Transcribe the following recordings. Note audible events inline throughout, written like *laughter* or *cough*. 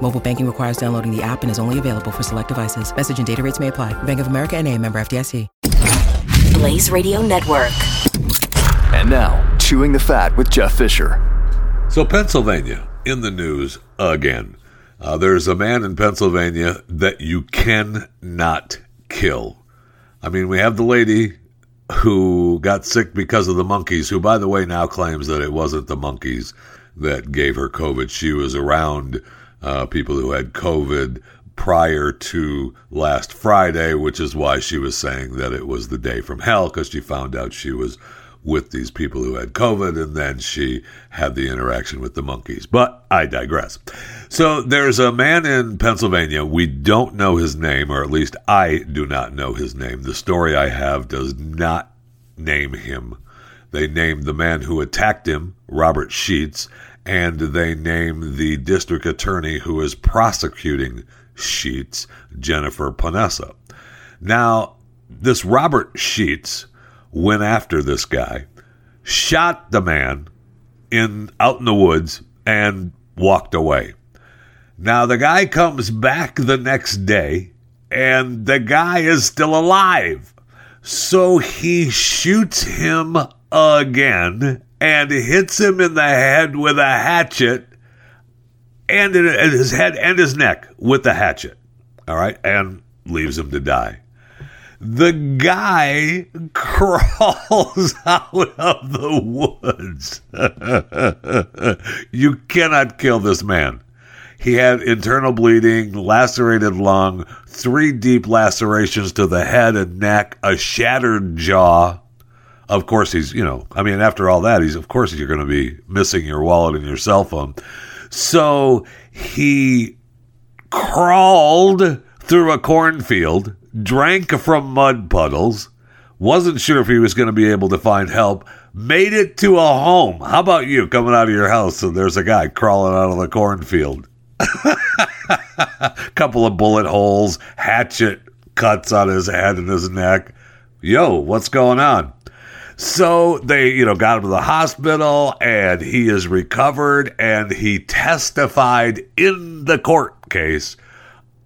Mobile banking requires downloading the app and is only available for select devices. Message and data rates may apply. Bank of America and a member FDIC. Blaze Radio Network. And now, Chewing the Fat with Jeff Fisher. So, Pennsylvania in the news again. Uh, there's a man in Pennsylvania that you cannot kill. I mean, we have the lady who got sick because of the monkeys, who, by the way, now claims that it wasn't the monkeys that gave her COVID. She was around uh, people who had COVID prior to last Friday, which is why she was saying that it was the day from hell because she found out she was with these people who had COVID and then she had the interaction with the monkeys. But I digress. So there's a man in Pennsylvania. We don't know his name, or at least I do not know his name. The story I have does not name him. They named the man who attacked him, Robert Sheets, and they named the district attorney who is prosecuting Sheets, Jennifer Panessa. Now, this Robert Sheets went after this guy, shot the man in out in the woods, and walked away. Now the guy comes back the next day, and the guy is still alive. So he shoots him again and hits him in the head with a hatchet and his head and his neck with the hatchet. All right, and leaves him to die. The guy *laughs* crawls *laughs* out of the woods. *laughs* you cannot kill this man. He had internal bleeding, lacerated lung, three deep lacerations to the head and neck, a shattered jaw. Of course, he's, you know, I mean, after all that, he's, of course, you're going to be missing your wallet and your cell phone. So he crawled through a cornfield, drank from mud puddles, wasn't sure if he was going to be able to find help, made it to a home. How about you coming out of your house and there's a guy crawling out of the cornfield? *laughs* Couple of bullet holes, hatchet cuts on his head and his neck. Yo, what's going on? So they, you know, got him to the hospital and he is recovered and he testified in the court case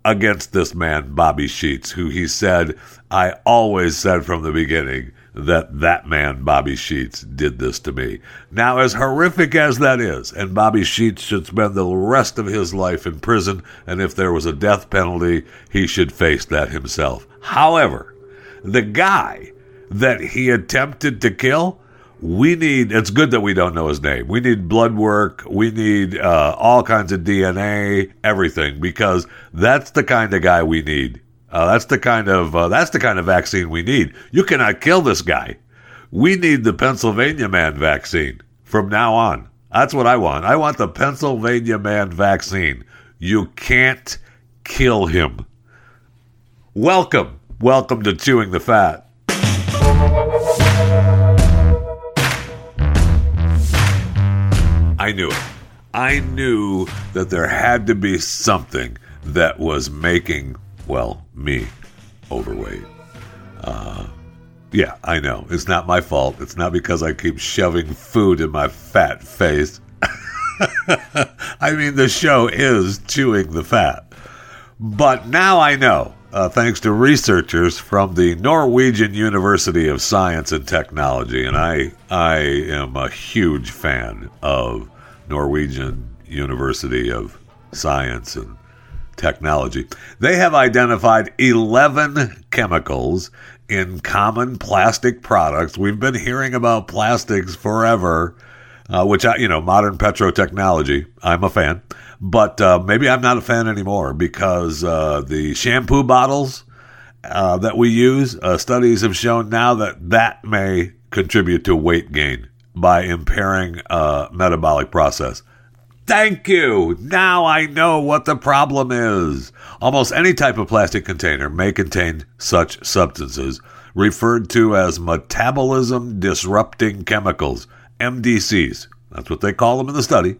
against this man, Bobby Sheets, who he said, I always said from the beginning that that man, Bobby Sheets, did this to me. Now, as horrific as that is, and Bobby Sheets should spend the rest of his life in prison, and if there was a death penalty, he should face that himself. However, the guy that he attempted to kill, we need, it's good that we don't know his name. We need blood work. We need uh, all kinds of DNA, everything, because that's the kind of guy we need. Uh, that's the kind of uh, that's the kind of vaccine we need. You cannot kill this guy. We need the Pennsylvania man vaccine from now on. That's what I want. I want the Pennsylvania man vaccine. You can't kill him. Welcome, welcome to chewing the fat. I knew it. I knew that there had to be something that was making, well, me overweight. Uh, yeah, I know. It's not my fault. It's not because I keep shoving food in my fat face. *laughs* I mean, the show is chewing the fat. But now I know, uh, thanks to researchers from the Norwegian University of Science and Technology, and I, I am a huge fan of Norwegian University of Science and Technology. They have identified 11 chemicals in common plastic products. We've been hearing about plastics forever, uh, which, I, you know, modern petrotechnology, I'm a fan. But uh, maybe I'm not a fan anymore because uh, the shampoo bottles uh, that we use, uh, studies have shown now that that may contribute to weight gain by impairing uh, metabolic process. Thank you. Now I know what the problem is. Almost any type of plastic container may contain such substances. referred to as metabolism disrupting chemicals, MDCs. That's what they call them in the study.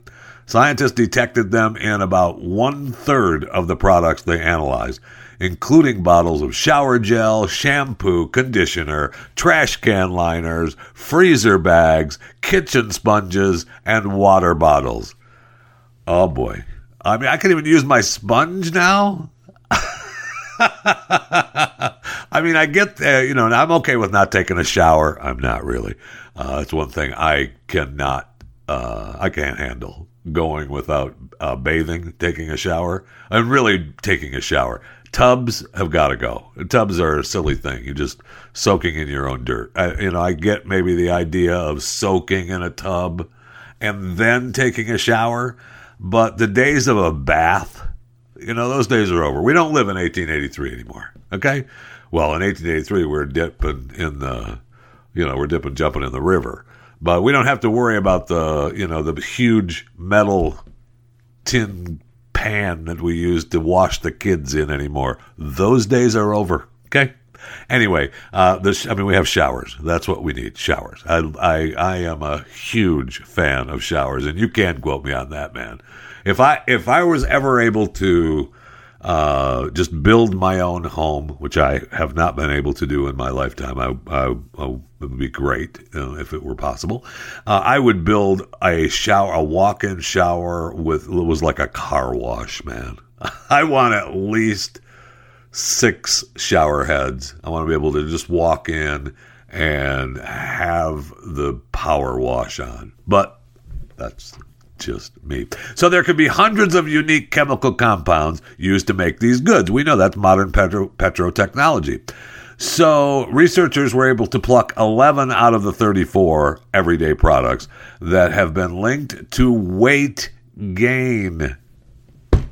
Scientists detected them in about one third of the products they analyzed, including bottles of shower gel, shampoo, conditioner, trash can liners, freezer bags, kitchen sponges, and water bottles. Oh boy. I mean, I can even use my sponge now. *laughs* I mean, I get, uh, you know, I'm okay with not taking a shower. I'm not really. Uh, that's one thing I cannot, uh, I can't handle going without uh, bathing, taking a shower, and really taking a shower. Tubs have got to go. Tubs are a silly thing. You're just soaking in your own dirt. I, you know, I get maybe the idea of soaking in a tub and then taking a shower, but the days of a bath, you know, those days are over. We don't live in 1883 anymore. Okay. Well, in 1883, we're dipping in the, you know, we're dipping, jumping in the river, but we don't have to worry about the, you know, the huge metal tin pan that we used to wash the kids in anymore. Those days are over. Okay. Anyway, uh, this, I mean, we have showers. That's what we need. Showers. I, I, I am a huge fan of showers, and you can't quote me on that, man. If I, if I was ever able to, uh, just build my own home, which I have not been able to do in my lifetime. I, I, I it would be great uh, if it were possible. Uh, I would build a shower, a walk-in shower with it was like a car wash, man. *laughs* I want at least six shower heads. I want to be able to just walk in and have the power wash on. But that's just me. So there could be hundreds of unique chemical compounds used to make these goods. We know that's modern petro petrotechnology. So researchers were able to pluck 11 out of the 34 everyday products that have been linked to weight gain.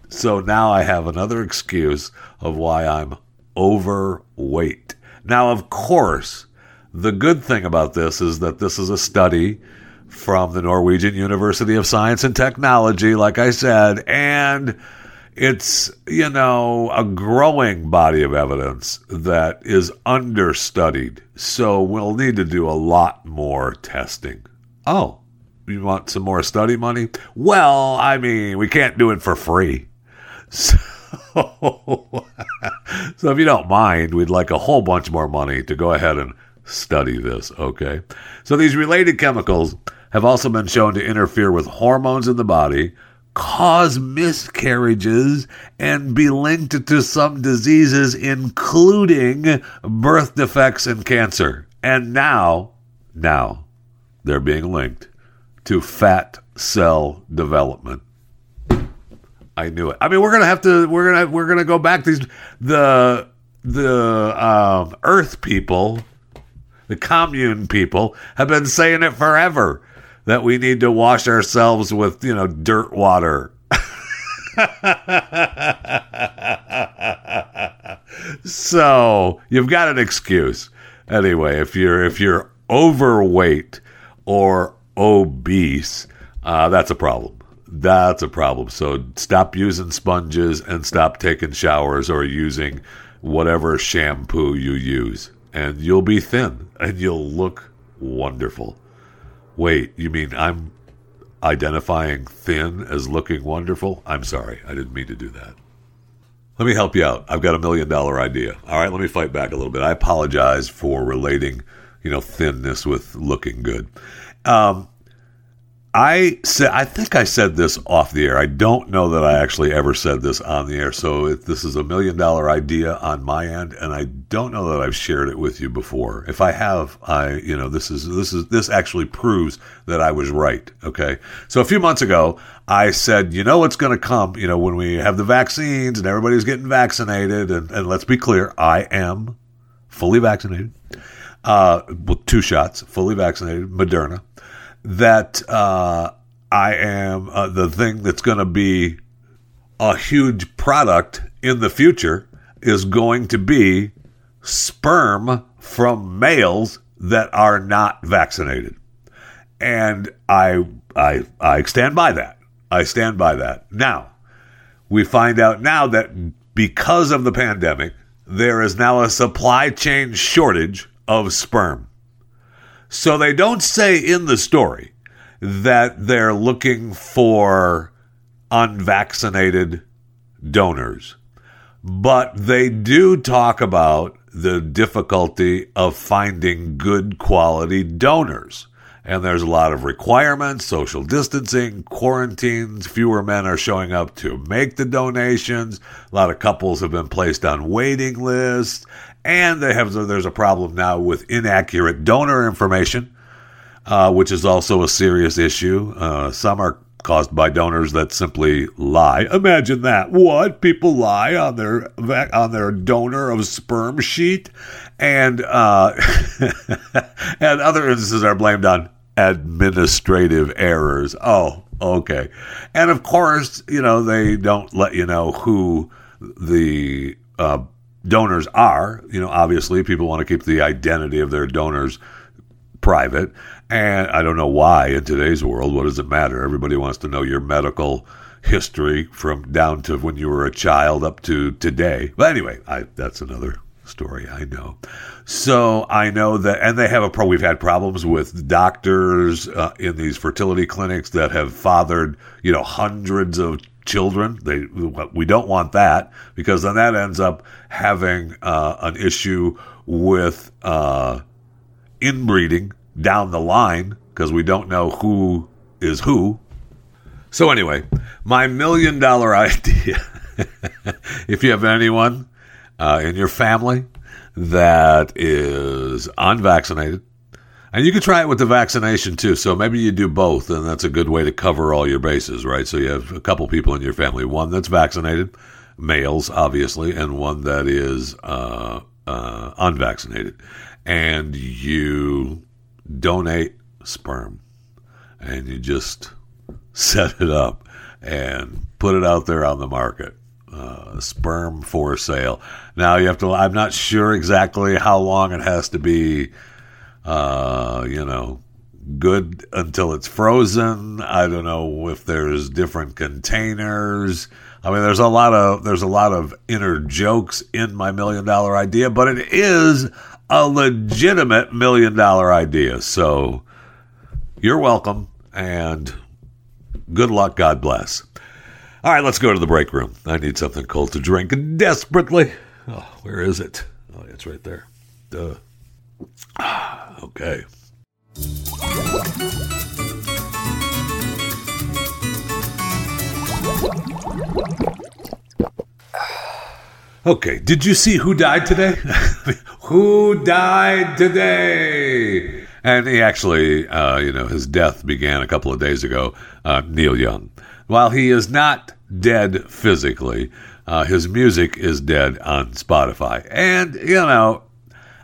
So now I have another excuse of why I'm overweight. Now, of course, the good thing about this is that this is a study from the Norwegian University of Science and Technology, like I said, and it's, you know, a growing body of evidence that is understudied. So we'll need to do a lot more testing. Oh, you want some more study money? Well, I mean, we can't do it for free. *laughs* So, so if you don't mind, we'd like a whole bunch more money to go ahead and study this, okay? So these related chemicals have also been shown to interfere with hormones in the body, cause miscarriages, and be linked to some diseases, including birth defects and cancer. And now, now, they're being linked to fat cell development. I knew it. I mean, we're gonna have to. We're gonna. We're gonna go back. These the the um, Earth people, the commune people, have been saying it forever that we need to wash ourselves with, you know, dirt water. *laughs* so you've got an excuse. Anyway, if you're if you're overweight or obese, uh, that's a problem. That's a problem. So stop using sponges and stop taking showers or using whatever shampoo you use, and you'll be thin and you'll look wonderful. Wait, you mean I'm identifying thin as looking wonderful? I'm sorry, I didn't mean to do that. Let me help you out. I've got a million dollar idea. All right, let me fight back a little bit. I apologize for relating, you know, thinness with looking good. Um, I said, I think I said this off the air. I don't know that I actually ever said this on the air. So this is a million dollar idea on my end, and I don't know that I've shared it with you before. If I have, I, you know, this is this is this actually proves that I was right. Okay. So a few months ago, I said, you know, what's going to come, you know, when we have the vaccines and everybody's getting vaccinated, and, and let's be clear, I am fully vaccinated, uh, with two shots, fully vaccinated, Moderna that uh, I am uh, the thing that's going to be a huge product in the future is going to be sperm from males that are not vaccinated. And I I I stand by that. I stand by that. Now, we find out now that because of the pandemic, there is now a supply chain shortage of sperm. So they don't say in the story that they're looking for unvaccinated donors, but they do talk about the difficulty of finding good quality donors. And there's a lot of requirements, social distancing, quarantines. Fewer men are showing up to make the donations. A lot of couples have been placed on waiting lists. And they have there's a problem now with inaccurate donor information, uh, which is also a serious issue. Uh, some are caused by donors that simply lie. Imagine that. What people lie on their on their donor of sperm sheet, and uh, *laughs* and other instances are blamed on administrative errors. Oh, okay. And of course, you know they don't let you know who the uh, donors are. You know, obviously, people want to keep the identity of their donors private. And I don't know why in today's world. What does it matter? Everybody wants to know your medical history from down to when you were a child up to today. But anyway, I, that's another story. I know. So I know that, and they have a pro. We've had problems with doctors uh, in these fertility clinics that have fathered, you know, hundreds of children. They we don't want that because then that ends up having uh, an issue with uh, inbreeding down the line because we don't know who is who. So anyway, my million dollar *laughs* idea. if you have anyone uh, in your family that is unvaccinated, and you can try it with the vaccination too. So maybe you do both, and that's a good way to cover all your bases, right? So you have a couple people in your family, one that's vaccinated, males obviously, and one that is uh, uh, unvaccinated, and you donate sperm, and you just *laughs* set it up and put it out there on the market. Uh, sperm for sale. Now you have to. I'm not sure exactly how long it has to be uh, you know, good until it's frozen. I don't know if there's different containers. I mean, there's a lot of there's a lot of inner jokes in my million dollar idea, but it is a legitimate million dollar idea. So you're welcome and good luck. God bless. All right, let's go to the break room. I need something cold to drink desperately. Oh, where is it? Oh, it's right there. Duh. *sighs* Okay. *sighs* Okay, did you see who died today? *laughs* who died today? And he actually, uh, you know, his death began a couple of days ago. Uh, Neil Young. While he is not dead physically, uh, his music is dead on Spotify. And, you know,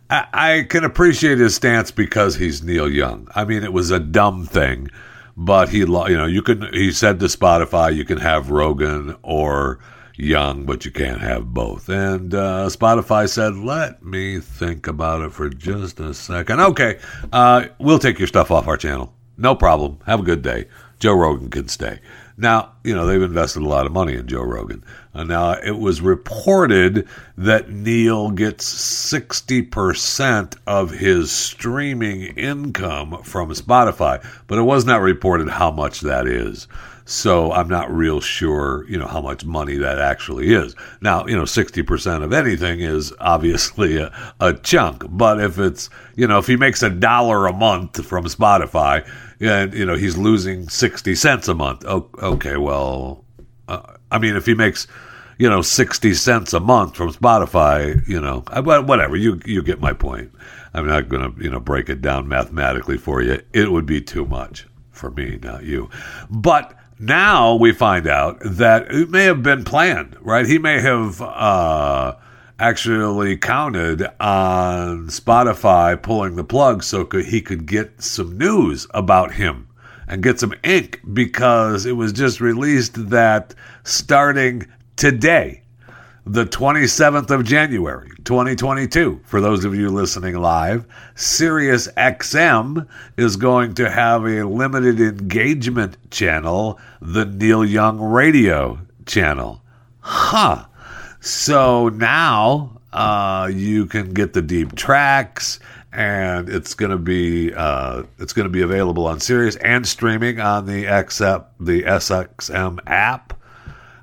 I, can appreciate his stance because he's Neil Young. I mean, it was a dumb thing, but he, you know, you can. He said to Spotify, you can have Rogan or Young, but you can't have both. And uh, Spotify said, let me think about it for just a second. Okay, uh, we'll take your stuff off our channel. No problem. Have a good day. Joe Rogan can stay. Now, you know, they've invested a lot of money in Joe Rogan. Uh, now, it was reported that Neil gets 60% of his streaming income from Spotify, but it was not reported how much that is. So I'm not real sure, you know, how much money that actually is. Now, you know, 60% of anything is obviously a, a chunk, but if it's, you know, if he makes a dollar a month from Spotify, and you know he's losing 60 cents a month. Oh, okay, well, uh, I mean, if he makes you know 60 cents a month from Spotify, you know, whatever. You you get my point. I'm not going to you know break it down mathematically for you. It would be too much for me, not you. But now we find out that it may have been planned, right? He may have uh, actually counted on Spotify pulling the plug so he could get some news about him and get some ink because it was just released that starting today, the 27th of January, 2022, for those of you listening live, Sirius XM is going to have a limited engagement channel, the Neil Young Radio channel. Huh. So now uh, you can get the deep tracks and it's going to be uh, it's to be available on Sirius and streaming on the XM, the SXM app.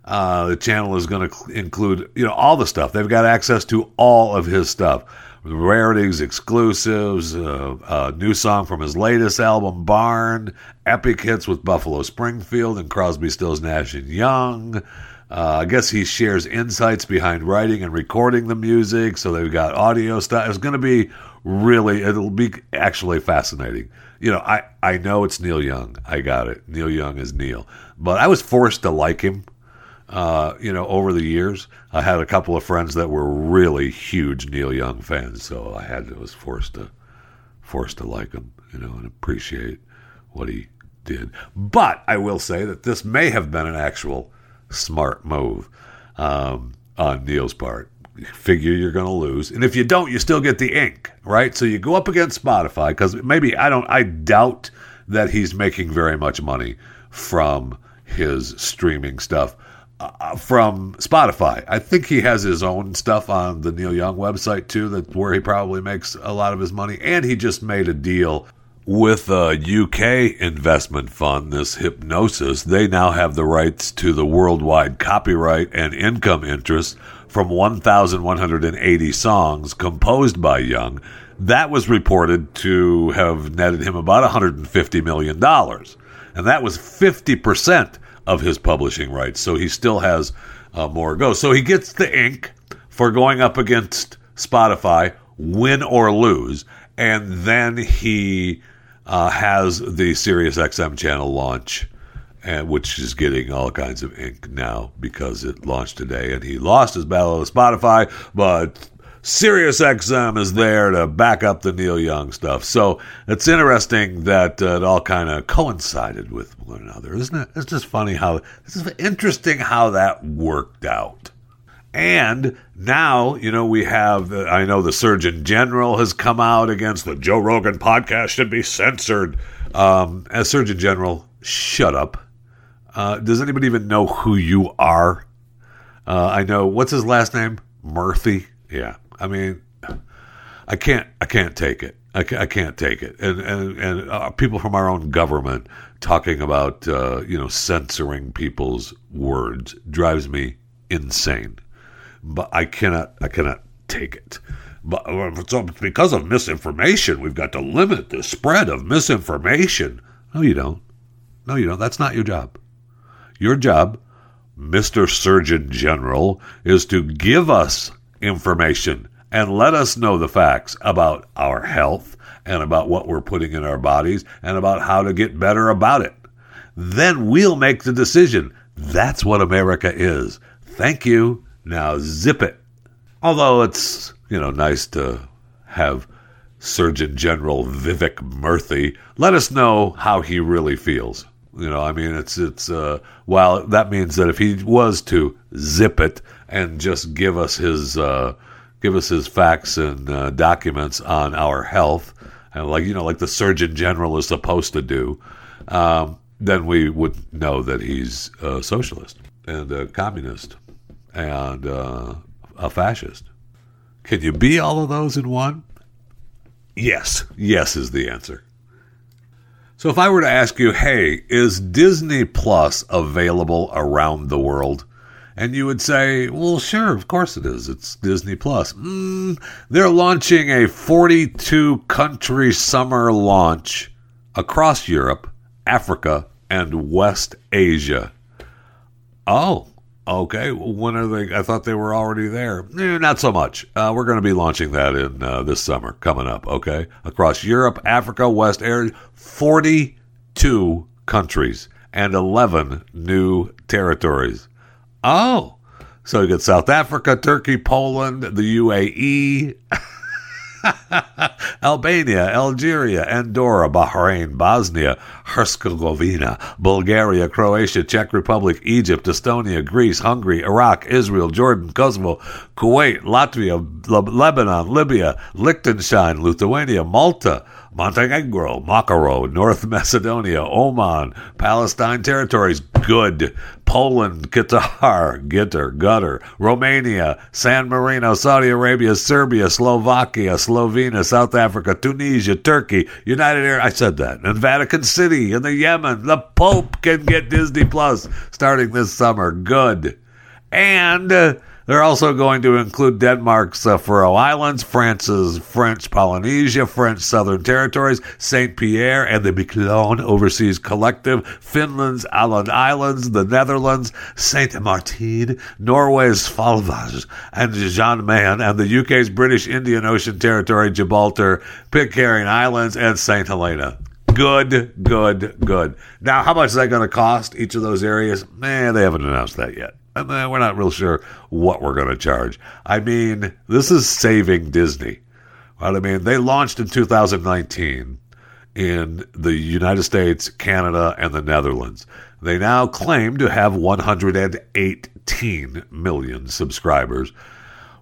Uh, the channel is going to include you know all the stuff. They've got access to all of his stuff, rarities, exclusives, uh, a new song from his latest album, Barn, epic hits with Buffalo Springfield and Crosby, Stills, Nash and Young. Uh, I guess he shares insights behind writing and recording the music. So they've got audio stuff. It's going to be really, it'll be actually fascinating. You know, I, I know it's Neil Young. I got it. Neil Young is Neil. But I was forced to like him uh, you know, over the years. I had a couple of friends that were really huge Neil Young fans, so I had to, was forced to forced to like him, you know, and appreciate what he did. But I will say that this may have been an actual smart move um, on Neil's part. Figure you're going to lose, and if you don't, you still get the ink, right? So you go up against Spotify because maybe I don't. I doubt that he's making very much money from his streaming stuff uh, from Spotify. I think he has his own stuff on the Neil Young website too, that where he probably makes a lot of his money. And he just made a deal with a UK investment fund, this Hipgnosis, They now have the rights to the worldwide copyright and income interest from 1,180 songs composed by Young. That was reported to have netted him about $150 million. And that was 50% of his publishing rights. So he still has uh, more to go. So he gets the ink for going up against Spotify, win or lose, and then he uh, has the Sirius XM channel launch. And, which is getting all kinds of ink now because it launched today, and he lost his battle with Spotify, but Sirius XM is there to back up the Neil Young stuff. So it's interesting that uh, it all kind of coincided with one another, isn't it? It's just funny how it's interesting how that worked out. And now, you know, we have, uh, I know the Surgeon General has come out against the Joe Rogan podcast should be censored. Um, as Surgeon General, shut up. Uh, does anybody even know who you are? Uh, I know, what's his last name? Murthy? Yeah. I mean, I can't, I can't take it. I, I can't take it. And and and uh, people from our own government talking about uh, you know censoring people's words drives me insane. But I cannot, I cannot take it. But uh, so because of misinformation, we've got to limit the spread of misinformation. No, you don't. No, you don't. That's not your job. Your job, Mr. Surgeon General, is to give us information and let us know the facts about our health and about what we're putting in our bodies and about how to get better about it. Then we'll make the decision. That's what America is. Thank you. Now zip it. Although it's, you know, nice to have Surgeon General Vivek Murthy let us know how he really feels. You know, I mean, it's it's uh, that means that if he was to zip it and just give us his uh, give us his facts and uh, documents on our health, and like you know, like the Surgeon General is supposed to do, um, then we would know that he's a socialist and a communist and uh, a fascist. Can you be all of those in one? Yes, yes is the answer. So if I were to ask you, hey, is Disney Plus available around the world? And you would say, well, sure, of course it is. It's Disney Plus. Mm, they're launching a 42 country summer launch across Europe, Africa, and West Asia. Oh, Okay, when are they? I thought they were already there. Eh, not so much. Uh, we're going to be launching that in uh, this summer coming up. Okay, across Europe, Africa, West Area, forty-two countries and eleven new territories. Oh, so you get South Africa, Turkey, Poland, the UAE. *laughs* *laughs* Albania, Algeria, Andorra, Bahrain, Bosnia, Herzegovina, Bulgaria, Croatia, Czech Republic, Egypt, Estonia, Greece, Hungary, Iraq, Israel, Jordan, Kosovo, Kuwait, Latvia, Lebanon, Libya, Liechtenstein, Lithuania, Malta, Montenegro, Makarov, North Macedonia, Oman, Palestine territories, good. Poland, Qatar, Gitter, Gutter, Romania, San Marino, Saudi Arabia, Serbia, Slovakia, Slovenia, South Africa, Tunisia, Turkey, United Arab. I said that. And Vatican City in the Yemen. The Pope can get Disney Plus starting this summer. Good. And. Uh, they're also going to include Denmark's uh, Faroe Islands, France's French Polynesia, French Southern Territories, Saint Pierre and the Miquelon Overseas Collective, Finland's Åland Islands, the Netherlands, Saint Martin, Norway's Svalbard and Jan Mayen, and the UK's British Indian Ocean Territory, Gibraltar, Pitcairn Islands, and St. Helena. Good, good, good. Now, how much is that going to cost each of those areas? Man, they haven't announced that yet and then we're not real sure what we're going to charge. I mean, this is saving Disney. Right? I mean, they launched in 2019 in the United States, Canada, and the Netherlands. They now claim to have 118 million subscribers.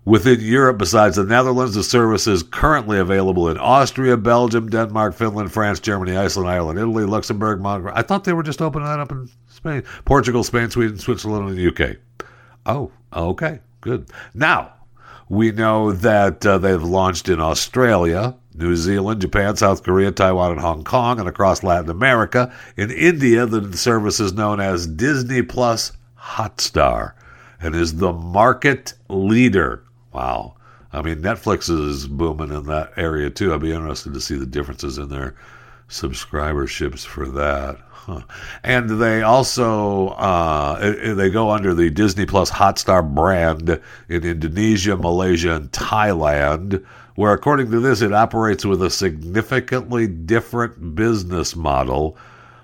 Within Europe, besides the Netherlands, the service is currently available in Austria, Belgium, Denmark, Finland, France, Germany, Iceland, Ireland, Italy, Luxembourg, Montenegro. I thought they were just opening that up in Spain, Portugal, Spain, Sweden, Switzerland, and the UK. Oh, okay, good. Now, we know that uh, they've launched in Australia, New Zealand, Japan, South Korea, Taiwan, and Hong Kong, and across Latin America. In India, the service is known as Disney Plus Hotstar and is the market leader. Wow. I mean, Netflix is booming in that area too. I'd be interested to see the differences in their subscriberships for that. Huh. And they also uh, they go under the Disney Plus Hotstar brand in Indonesia, Malaysia, and Thailand, where according to this, it operates with a significantly different business model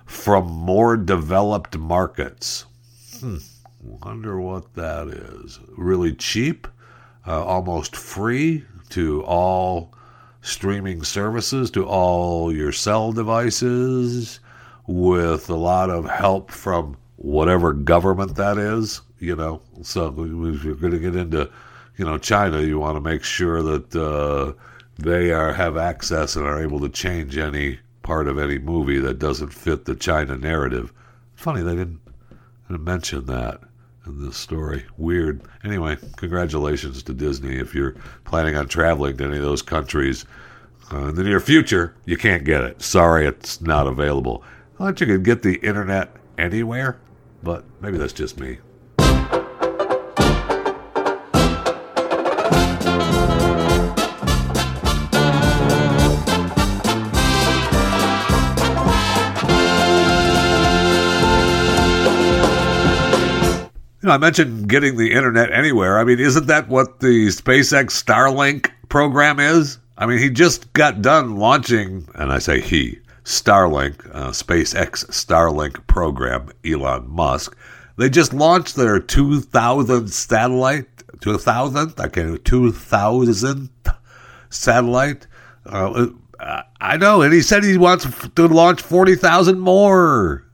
from more developed markets. Hmm. Wonder what that is. Really cheap, uh, almost free to all streaming services, to all your cell devices with a lot of help from whatever government that is, you know. So if you're going to get into, you know, China, you want to make sure that uh, they are have access and are able to change any part of any movie that doesn't fit the China narrative. Funny they didn't, didn't mention that in this story. Weird. Anyway, congratulations to Disney if you're planning on traveling to any of those countries. Uh, in the near future, you can't get it. Sorry, it's not available. I thought you could get the internet anywhere, but maybe that's just me. Know, I mentioned getting the internet anywhere. I mean, isn't that what the SpaceX Starlink program is? I mean, he just got done launching, and I say he, Starlink, uh, SpaceX Starlink program, Elon Musk. They just launched their 2000 satellite, 2000, okay, 2000 satellite. Uh, I know, and he said he wants to launch 40,000 more.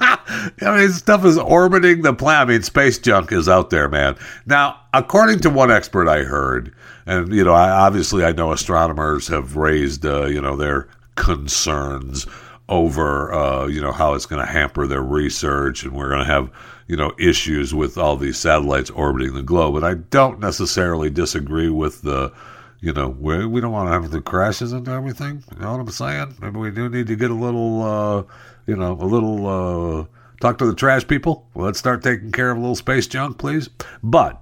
*laughs* I mean, stuff is orbiting the planet. I mean, space junk is out there, man. Now, according to one expert I heard, and you know, I, obviously I know astronomers have raised uh, you know their concerns over uh, you know how it's going to hamper their research, and we're going to have you know issues with all these satellites orbiting the globe. And I don't necessarily disagree with the you know we we don't want to have the crashes and everything. You know what I'm saying? Maybe we do need to get a little uh, you know a little. Uh, talk to the trash people. Let's start taking care of a little space junk, please. But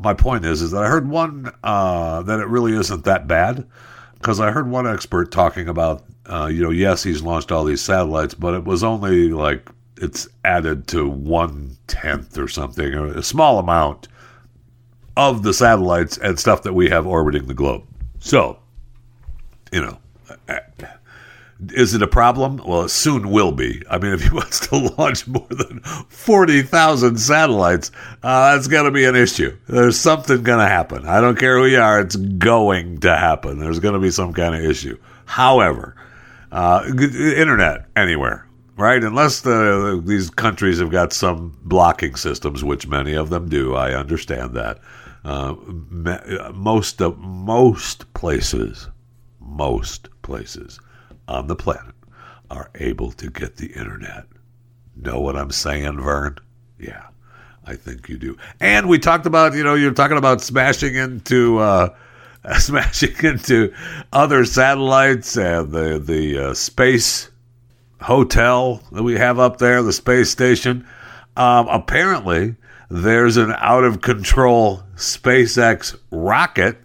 my point is, is that I heard one uh, that it really isn't that bad because I heard one expert talking about, uh, you know, yes, he's launched all these satellites, but it was only like it's added to one tenth or something, or a small amount of the satellites and stuff that we have orbiting the globe. So, you know, is it a problem? Well, it soon will be. I mean, if he *laughs* wants to launch more than 40,000 satellites, uh, that's going to be an issue. There's something going to happen. I don't care who you are, it's going to happen. There's going to be some kind of issue. However, uh, internet anywhere, right? Unless the these countries have got some blocking systems, which many of them do. I understand that. Uh, most of most places, most places on the planet are able to get the internet. Know what I'm saying, Vern? Yeah, I think you do. And we talked about, you know, you're talking about smashing into. Uh, *laughs* smashing into other satellites and the the uh, space hotel that we have up there, the space station. Um, apparently, there's an out of control SpaceX rocket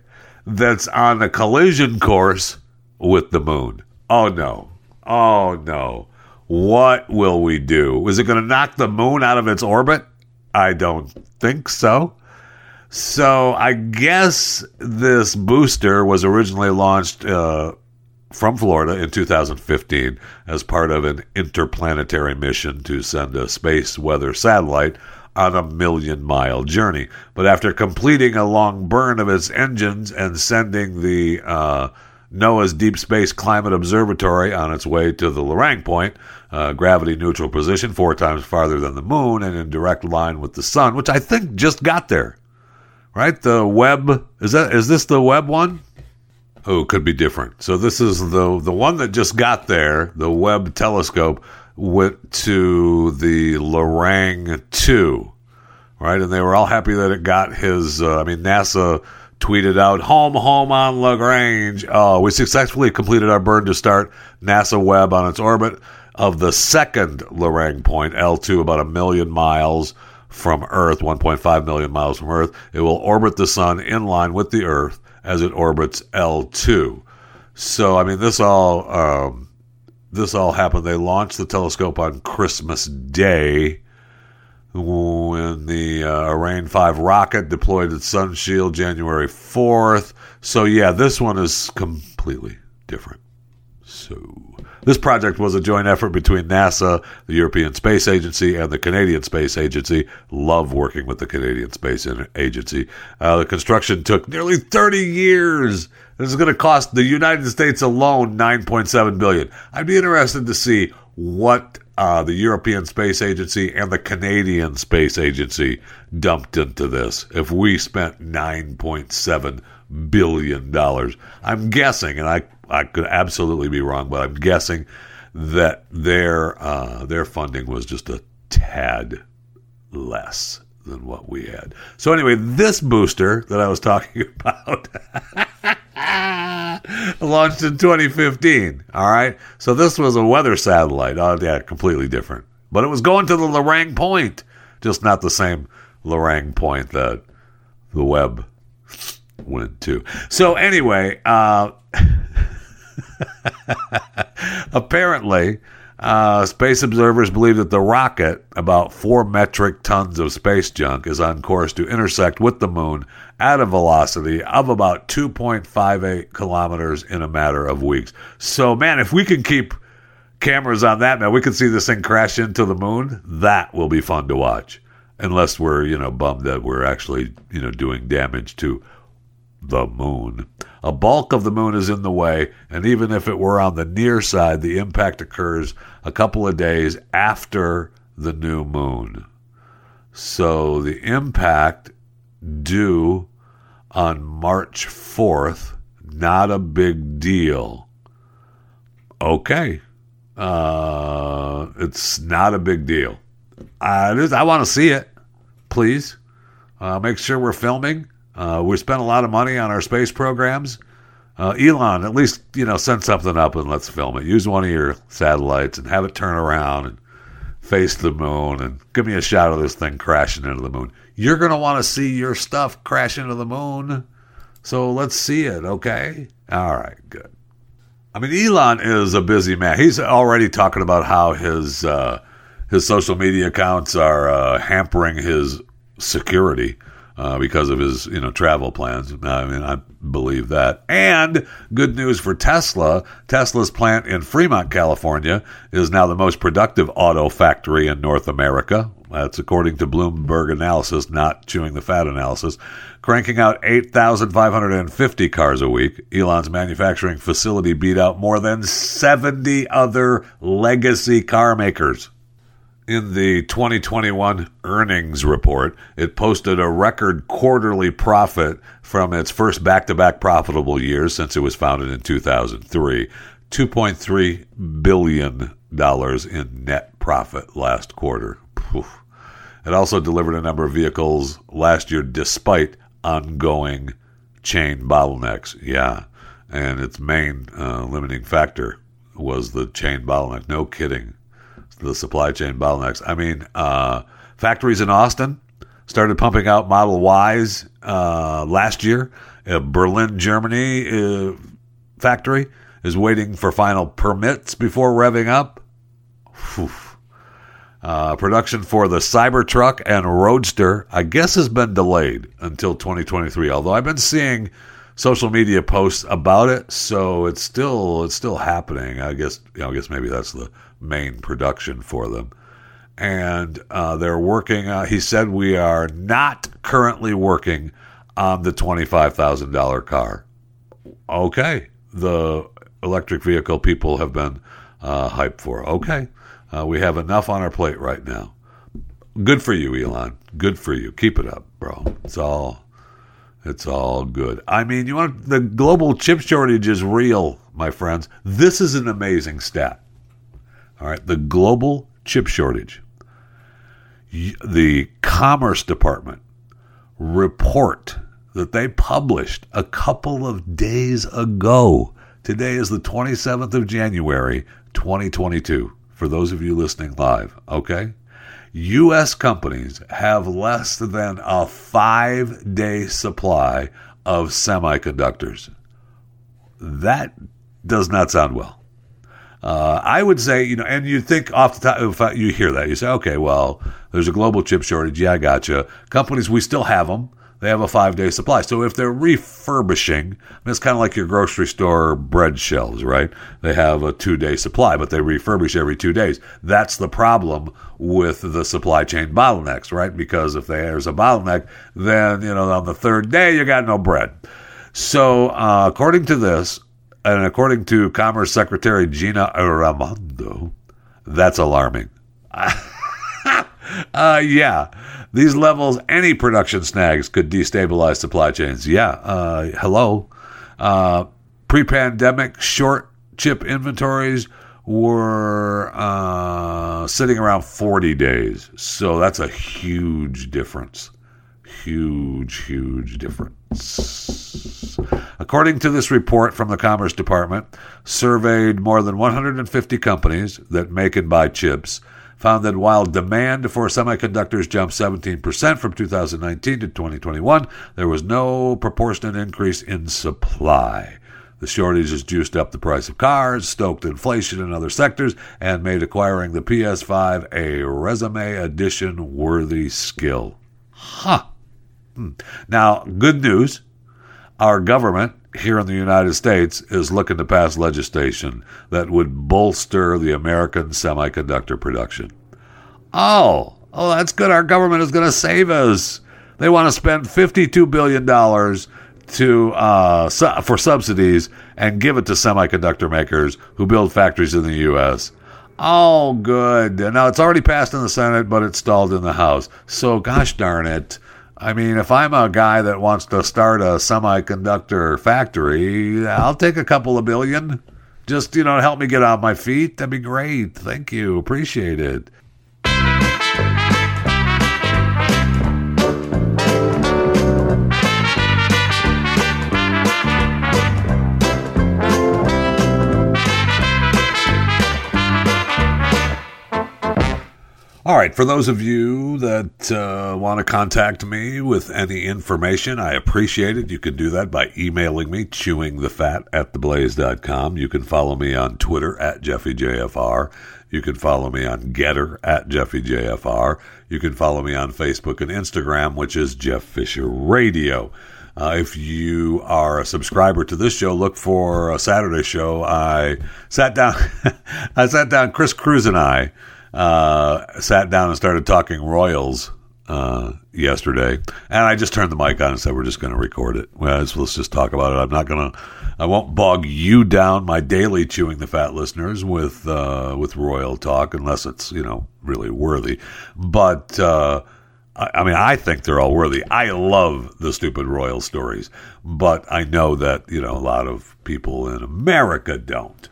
that's on a collision course with the moon. Oh no. Oh no. What will we do? Is it going to knock the moon out of its orbit? I don't think so. So I guess this booster was originally launched uh, from Florida in 2015 as part of an interplanetary mission to send a space weather satellite on a million mile journey. But after completing a long burn of its engines and sending the uh, NOAA's Deep Space Climate Observatory on its way to the Lorang Point, uh, gravity neutral position, four times farther than the moon and in direct line with the sun, which I think just got there. Right? The Webb is that is this the Webb one? Oh, could be different. So this is the the one that just got there, the Webb telescope went to the Lorang 2, right? And they were all happy that it got his, uh, I mean, NASA tweeted out, home, home on Lagrange. Oh, we successfully completed our burn to start NASA Webb on its orbit of the second Lorang point, L2, about a million miles from Earth, 1.5 million miles from Earth. It will orbit the sun in line with the Earth as it orbits L2. So, I mean, this all um, this all happened. They launched the telescope on Christmas Day when the uh, Ariane 5 rocket deployed its sun shield January 4th. So, yeah, this one is completely different. So, this project was a joint effort between NASA, the European Space Agency, and the Canadian Space Agency. Love working with the Canadian Space Agency. Uh, the construction took nearly 30 years this is going to cost the United States alone 9.7 billion. I'd be interested to see what uh, the European Space Agency and the Canadian Space Agency dumped into this. If we spent 9.7 billion dollars, I'm guessing, and I I could absolutely be wrong, but I'm guessing that their uh, their funding was just a tad less than what we had. So anyway, this booster that I was talking *laughs* about *laughs* launched in 2015. All right, so this was a weather satellite. Oh yeah, completely different. But it was going to the Lorang Point, just not the same Lorang Point that the Webb *laughs* went to. So anyway, uh, apparently uh, space observers believe that the rocket, about four metric tons of space junk, is on course to intersect with the moon at a velocity of about 2.58 kilometers in a matter of weeks. So, man, if we can keep cameras on that, man, we can see this thing crash into the moon. That will be fun to watch. Unless we're, you know, bummed that we're actually, you know, doing damage to the moon. A bulk of the moon is in the way, and even if it were on the near side, the impact occurs a couple of days after the new moon. So the impact due on March 4th, not a big deal. Okay. Uh, it's not a big deal. I, I want to see it. Please. Uh, make sure we're filming. Uh, we spent a lot of money on our space programs. Uh, Elon, at least you know, send something up and let's film it. Use one of your satellites and have it turn around and face the moon and give me a shot of this thing crashing into the moon. You're gonna want to see your stuff crash into the moon, so let's see it. Okay, all right, good. I mean, Elon is a busy man. He's already talking about how his uh, his social media accounts are uh, hampering his security uh, because of his you know travel plans. I mean, I believe that. And good news for Tesla: Tesla's plant in Fremont, California, is now the most productive auto factory in North America. That's according to Bloomberg analysis, not chewing the fat analysis. Cranking out 8,550 cars a week, Elon's manufacturing facility beat out more than 70 other legacy car makers. In the 2021 earnings report, it posted a record quarterly profit from its first back to back profitable years since it was founded in 2003. $2.3 billion in net profit last quarter. Poof. It also delivered a number of vehicles last year despite ongoing chain bottlenecks. Yeah. And its main uh, limiting factor was the chain bottleneck. No kidding. The supply chain bottlenecks. I mean, uh, factories in Austin started pumping out Model Ys uh, last year. A Berlin, Germany uh, factory is waiting for final permits before revving up. Uh, production for the Cybertruck and Roadster, I guess, has been delayed until 2023. Although I've been seeing social media posts about it, so it's still it's still happening. I guess you know, I guess maybe that's the main production for them. And uh, they're working. Uh, he said we are not currently working on the twenty-five thousand dollar car. Okay, the electric vehicle people have been uh, hyped for. Okay, uh, we have enough on our plate right now. Good for you, Elon. Good for you. Keep it up, bro. It's all, it's all good. I mean, you want the global chip shortage is real, my friends. This is an amazing stat. All right, the global chip shortage. The Commerce Department report that they published a couple of days ago Today is the 27th of January, 2022, for those of you listening live, okay? U.S. companies have less than a five day supply of semiconductors. That does not sound well. Uh, I would say, you know, and you think off the top, if you hear that, you say, okay, well, there's a global chip shortage. Yeah, I gotcha. Companies, we still have them they have a five day supply. So if they're refurbishing, it's kind of like your grocery store bread shelves, right? They have a two day supply, but they refurbish every two days. That's the problem with the supply chain bottlenecks, right? Because if there's a bottleneck, then, you know, on the third day, you got no bread. So, uh, according to this, and according to Commerce Secretary Gina Raimondo, that's alarming. *laughs* uh, yeah these levels, any production snags could destabilize supply chains. Yeah, uh, hello. Uh, Pre pandemic, short chip inventories were uh, sitting around 40 days. So that's a huge difference. Huge, huge difference. According to this report from the Commerce Department, surveyed more than 150 companies that make and buy chips found that while demand for semiconductors jumped 17% from 2019 to 2021, there was no proportionate increase in supply. The shortage has juiced up the price of cars, stoked inflation in other sectors, and made acquiring the PS5 a resume addition worthy skill. Huh. Hmm. Now, good news our government here in the United States is looking to pass legislation that would bolster the American semiconductor production. Oh, oh, that's good. Our government is going to save us. They want to spend $52 billion to uh, su- for subsidies and give it to semiconductor makers who build factories in the U.S. Oh, good. Now, it's already passed in the Senate, but it's stalled in the House. So, gosh darn it. I mean, if I'm a guy that wants to start a semiconductor factory, I'll take a couple of billion. Just, you know, help me get on my feet. That'd be great. Thank you. Appreciate it. All right, for those of you that uh, want to contact me with any information, I appreciate it. You can do that by emailing me, chewingthefat at theblaze.com. You can follow me on Twitter at JeffyJFR. You can follow me on GETTR at JeffyJFR. You can follow me on Facebook and Instagram, which is Jeff Fisher Radio. Uh, if you are a subscriber to this show, look for a Saturday show. I sat down, *laughs* I sat down, Chris Cruz and I uh, sat down and started talking Royals uh, yesterday, and I just turned the mic on and said, "We're just going to record it. Well, let's, let's just talk about it. I'm not going to, I won't bog you down, my daily chewing the fat listeners, with uh, with royal talk unless it's you know really worthy. But uh, I, I mean, I think they're all worthy. I love the stupid royal stories, but I know that you know a lot of people in America don't.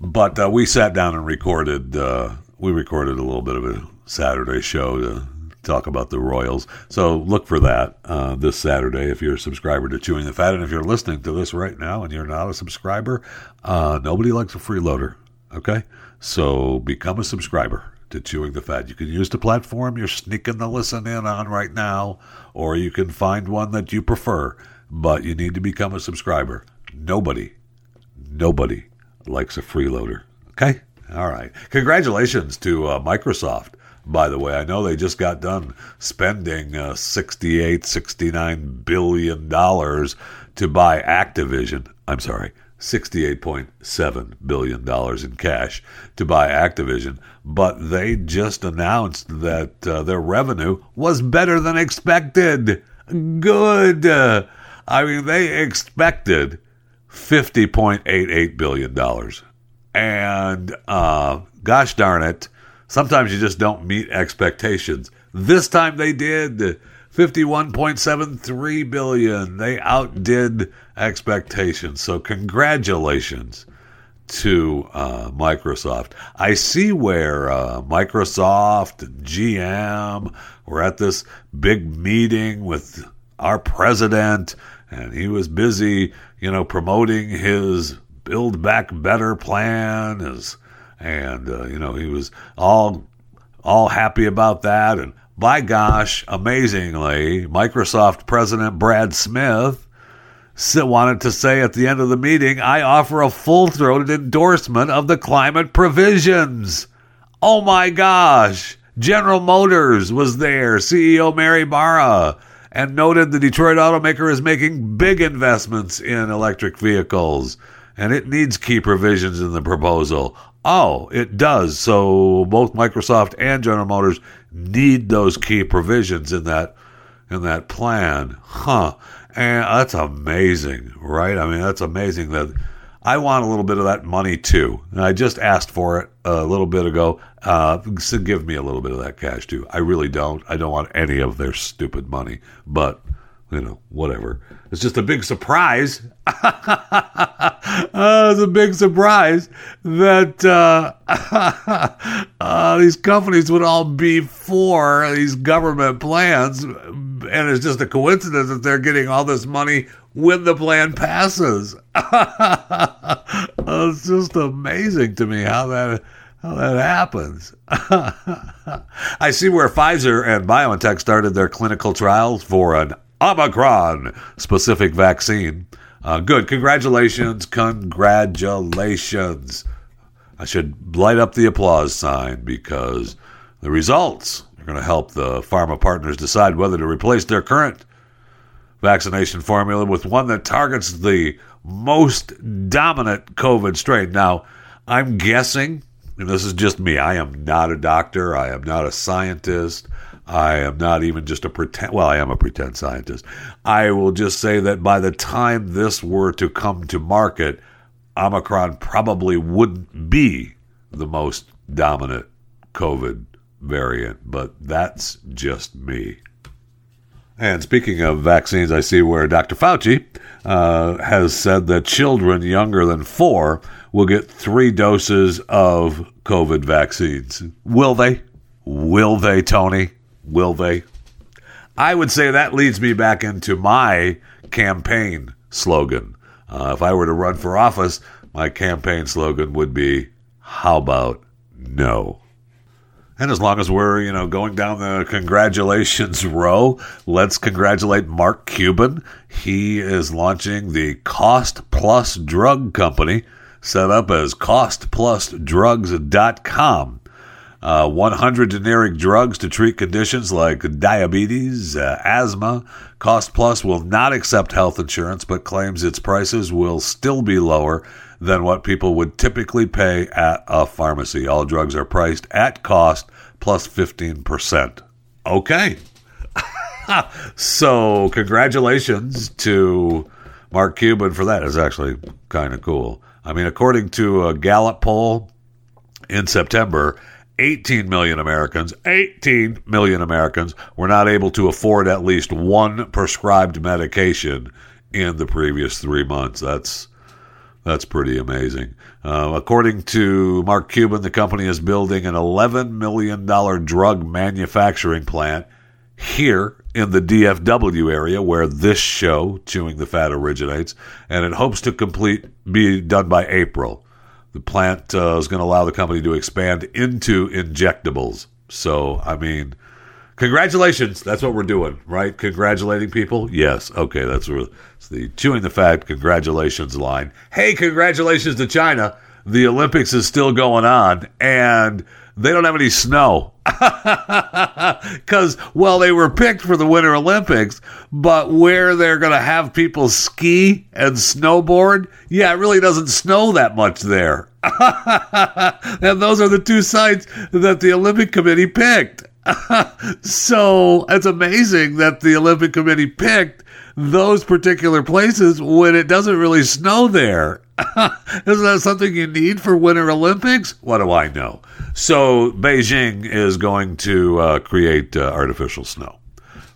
But uh, we sat down and recorded. Uh, we recorded a little bit of a Saturday show to talk about the Royals. So look for that uh, this Saturday if you're a subscriber to Chewing the Fat. And if you're listening to this right now and you're not a subscriber, uh, nobody likes a freeloader. Okay? So become a subscriber to Chewing the Fat. You can use the platform you're sneaking the listen in on right now, or you can find one that you prefer, but you need to become a subscriber. Nobody, nobody likes a freeloader. Okay? All right. Congratulations to uh, Microsoft by the way. I know they just got done spending uh, 68, 69 billion dollars to buy Activision. I'm sorry, 68.7 billion dollars in cash to buy Activision, but they just announced that uh, their revenue was better than expected. Good. I mean, they expected 50.88 billion dollars. And uh, gosh darn it, Sometimes you just don't meet expectations. This time they did. 51.73 billion. They outdid expectations. So congratulations to uh, Microsoft. I see where uh, Microsoft and GM were at this big meeting with our president, and he was busy, you know, promoting his Build Back Better plan, is, and uh, you know he was all all happy about that. And by gosh, amazingly, Microsoft President Brad Smith wanted to say at the end of the meeting, "I offer a full-throated endorsement of the climate provisions." Oh my gosh! General Motors was there, CEO Mary Barra, and noted the Detroit automaker is making big investments in electric vehicles and it needs key provisions in the proposal. Oh, it does. So both Microsoft and General Motors need those key provisions in that in that plan. Huh. And that's amazing, right? I mean, that's amazing that I want a little bit of that money too. And I just asked for it a little bit ago. Uh, so give me a little bit of that cash too. I really don't. I don't want any of their stupid money, but you know, whatever. It's just a big surprise. uh, *laughs* it's a big surprise that uh, *laughs* uh, these companies would all be for these government plans. And it's just a coincidence that they're getting all this money when the plan passes. *laughs* it's just amazing to me how that how that happens. I see where Pfizer and BioNTech started their clinical trials for an Omicron specific vaccine. Uh, good. Congratulations. Congratulations. I should light up the applause sign because the results are going to help the pharma partners decide whether to replace their current vaccination formula with one that targets the most dominant COVID strain. Now, I'm guessing, and this is just me, I am not a doctor, I am not a scientist. I am not even just a pretend, well, I am a pretend scientist. I will just say that by the time this were to come to market, Omicron probably wouldn't be the most dominant COVID variant, but that's just me. And speaking of vaccines, I see where Dr. Fauci uh, has said that children younger than four will get three doses of COVID vaccines. Will they? Will they, Tony? Will they? I would say that leads me back into my campaign slogan. Uh, if I were to run for office, my campaign slogan would be, How about no? And as long as we're, you know, going down the congratulations *laughs* row, let's congratulate Mark Cuban. He is launching the Cost Plus Drug Company, set up as costplusdrugs.com uh, 100 generic drugs to treat conditions like diabetes, uh, asthma. Cost Plus will not accept health insurance, but claims its prices will still be lower than what people would typically pay at a pharmacy. All drugs are priced at cost plus 15%. Okay. *laughs* so, congratulations to Mark Cuban for that. It's actually kind of cool. I mean, according to a Gallup poll in September, 18 million Americans, 18 million Americans were not able to afford at least one prescribed medication in the previous three months. That's that's pretty amazing. Uh, according to Mark Cuban, the company is building an $11 million drug manufacturing plant here in the DFW area where this show, Chewing the Fat, originates, and it hopes to complete be done by April. The plant uh, is going to allow the company to expand into injectables. So, I mean, congratulations. That's what we're doing, right? Congratulating people? Yes. Okay, that's where the chewing the fat congratulations line. Hey, congratulations to China. The Olympics is still going on and they don't have any snow. *laughs* Because, well, they were picked for the Winter Olympics, but where they're going to have people ski and snowboard, yeah, it really doesn't snow that much there. *laughs* and those are the two sites that the Olympic Committee picked. *laughs* so it's amazing that the Olympic Committee picked those particular places when it doesn't really snow there. *laughs* Isn't that something you need for Winter Olympics? What do I know? So Beijing is going to uh, create uh, artificial snow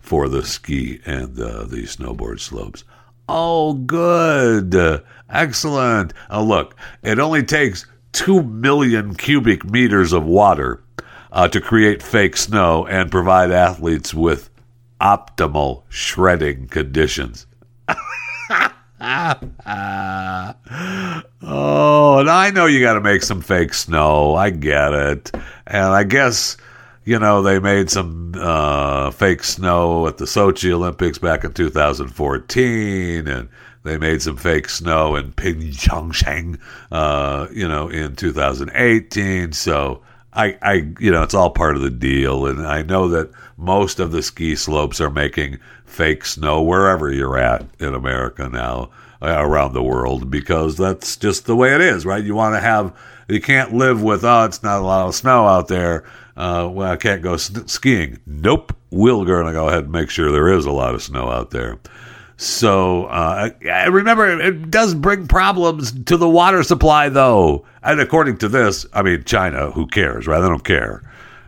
for the ski and uh, the snowboard slopes. Oh, good. Excellent. Oh, look, it only takes 2 million cubic meters of water uh, to create fake snow and provide athletes with optimal shredding conditions. *laughs* oh, and I know you got to make some fake snow. I get it. And I guess, you know, they made some uh, fake snow at the Sochi Olympics back in 2014. And they made some fake snow in Pyeongchang, uh, you know, in 2018. So I, I, you know, it's all part of the deal. And I know that most of the ski slopes are making fake snow wherever you're at in America now, uh, around the world, because that's just the way it is, right? You want to have, you can't live with, oh, it's not a lot of snow out there. Uh, well, I can't go skiing. Nope. We're going to go ahead and make sure there is a lot of snow out there. So uh, remember, it does bring problems to the water supply, though. And according to this, I mean, China, who cares, right? They don't care.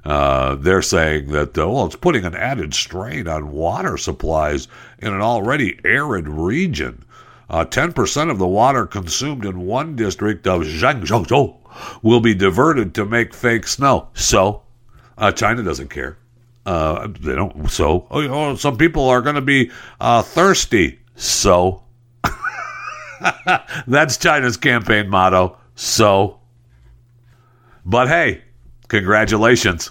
Uh, they're saying that, uh, well, it's putting an added strain on water supplies in an already arid region. Uh, 10% of the water consumed in one district of Zhangzhou will be diverted to make fake snow. So, uh, China doesn't care. Uh, they don't. So, oh, oh some people are going to be uh, thirsty. So, *laughs* that's China's campaign motto. So, but hey, congratulations.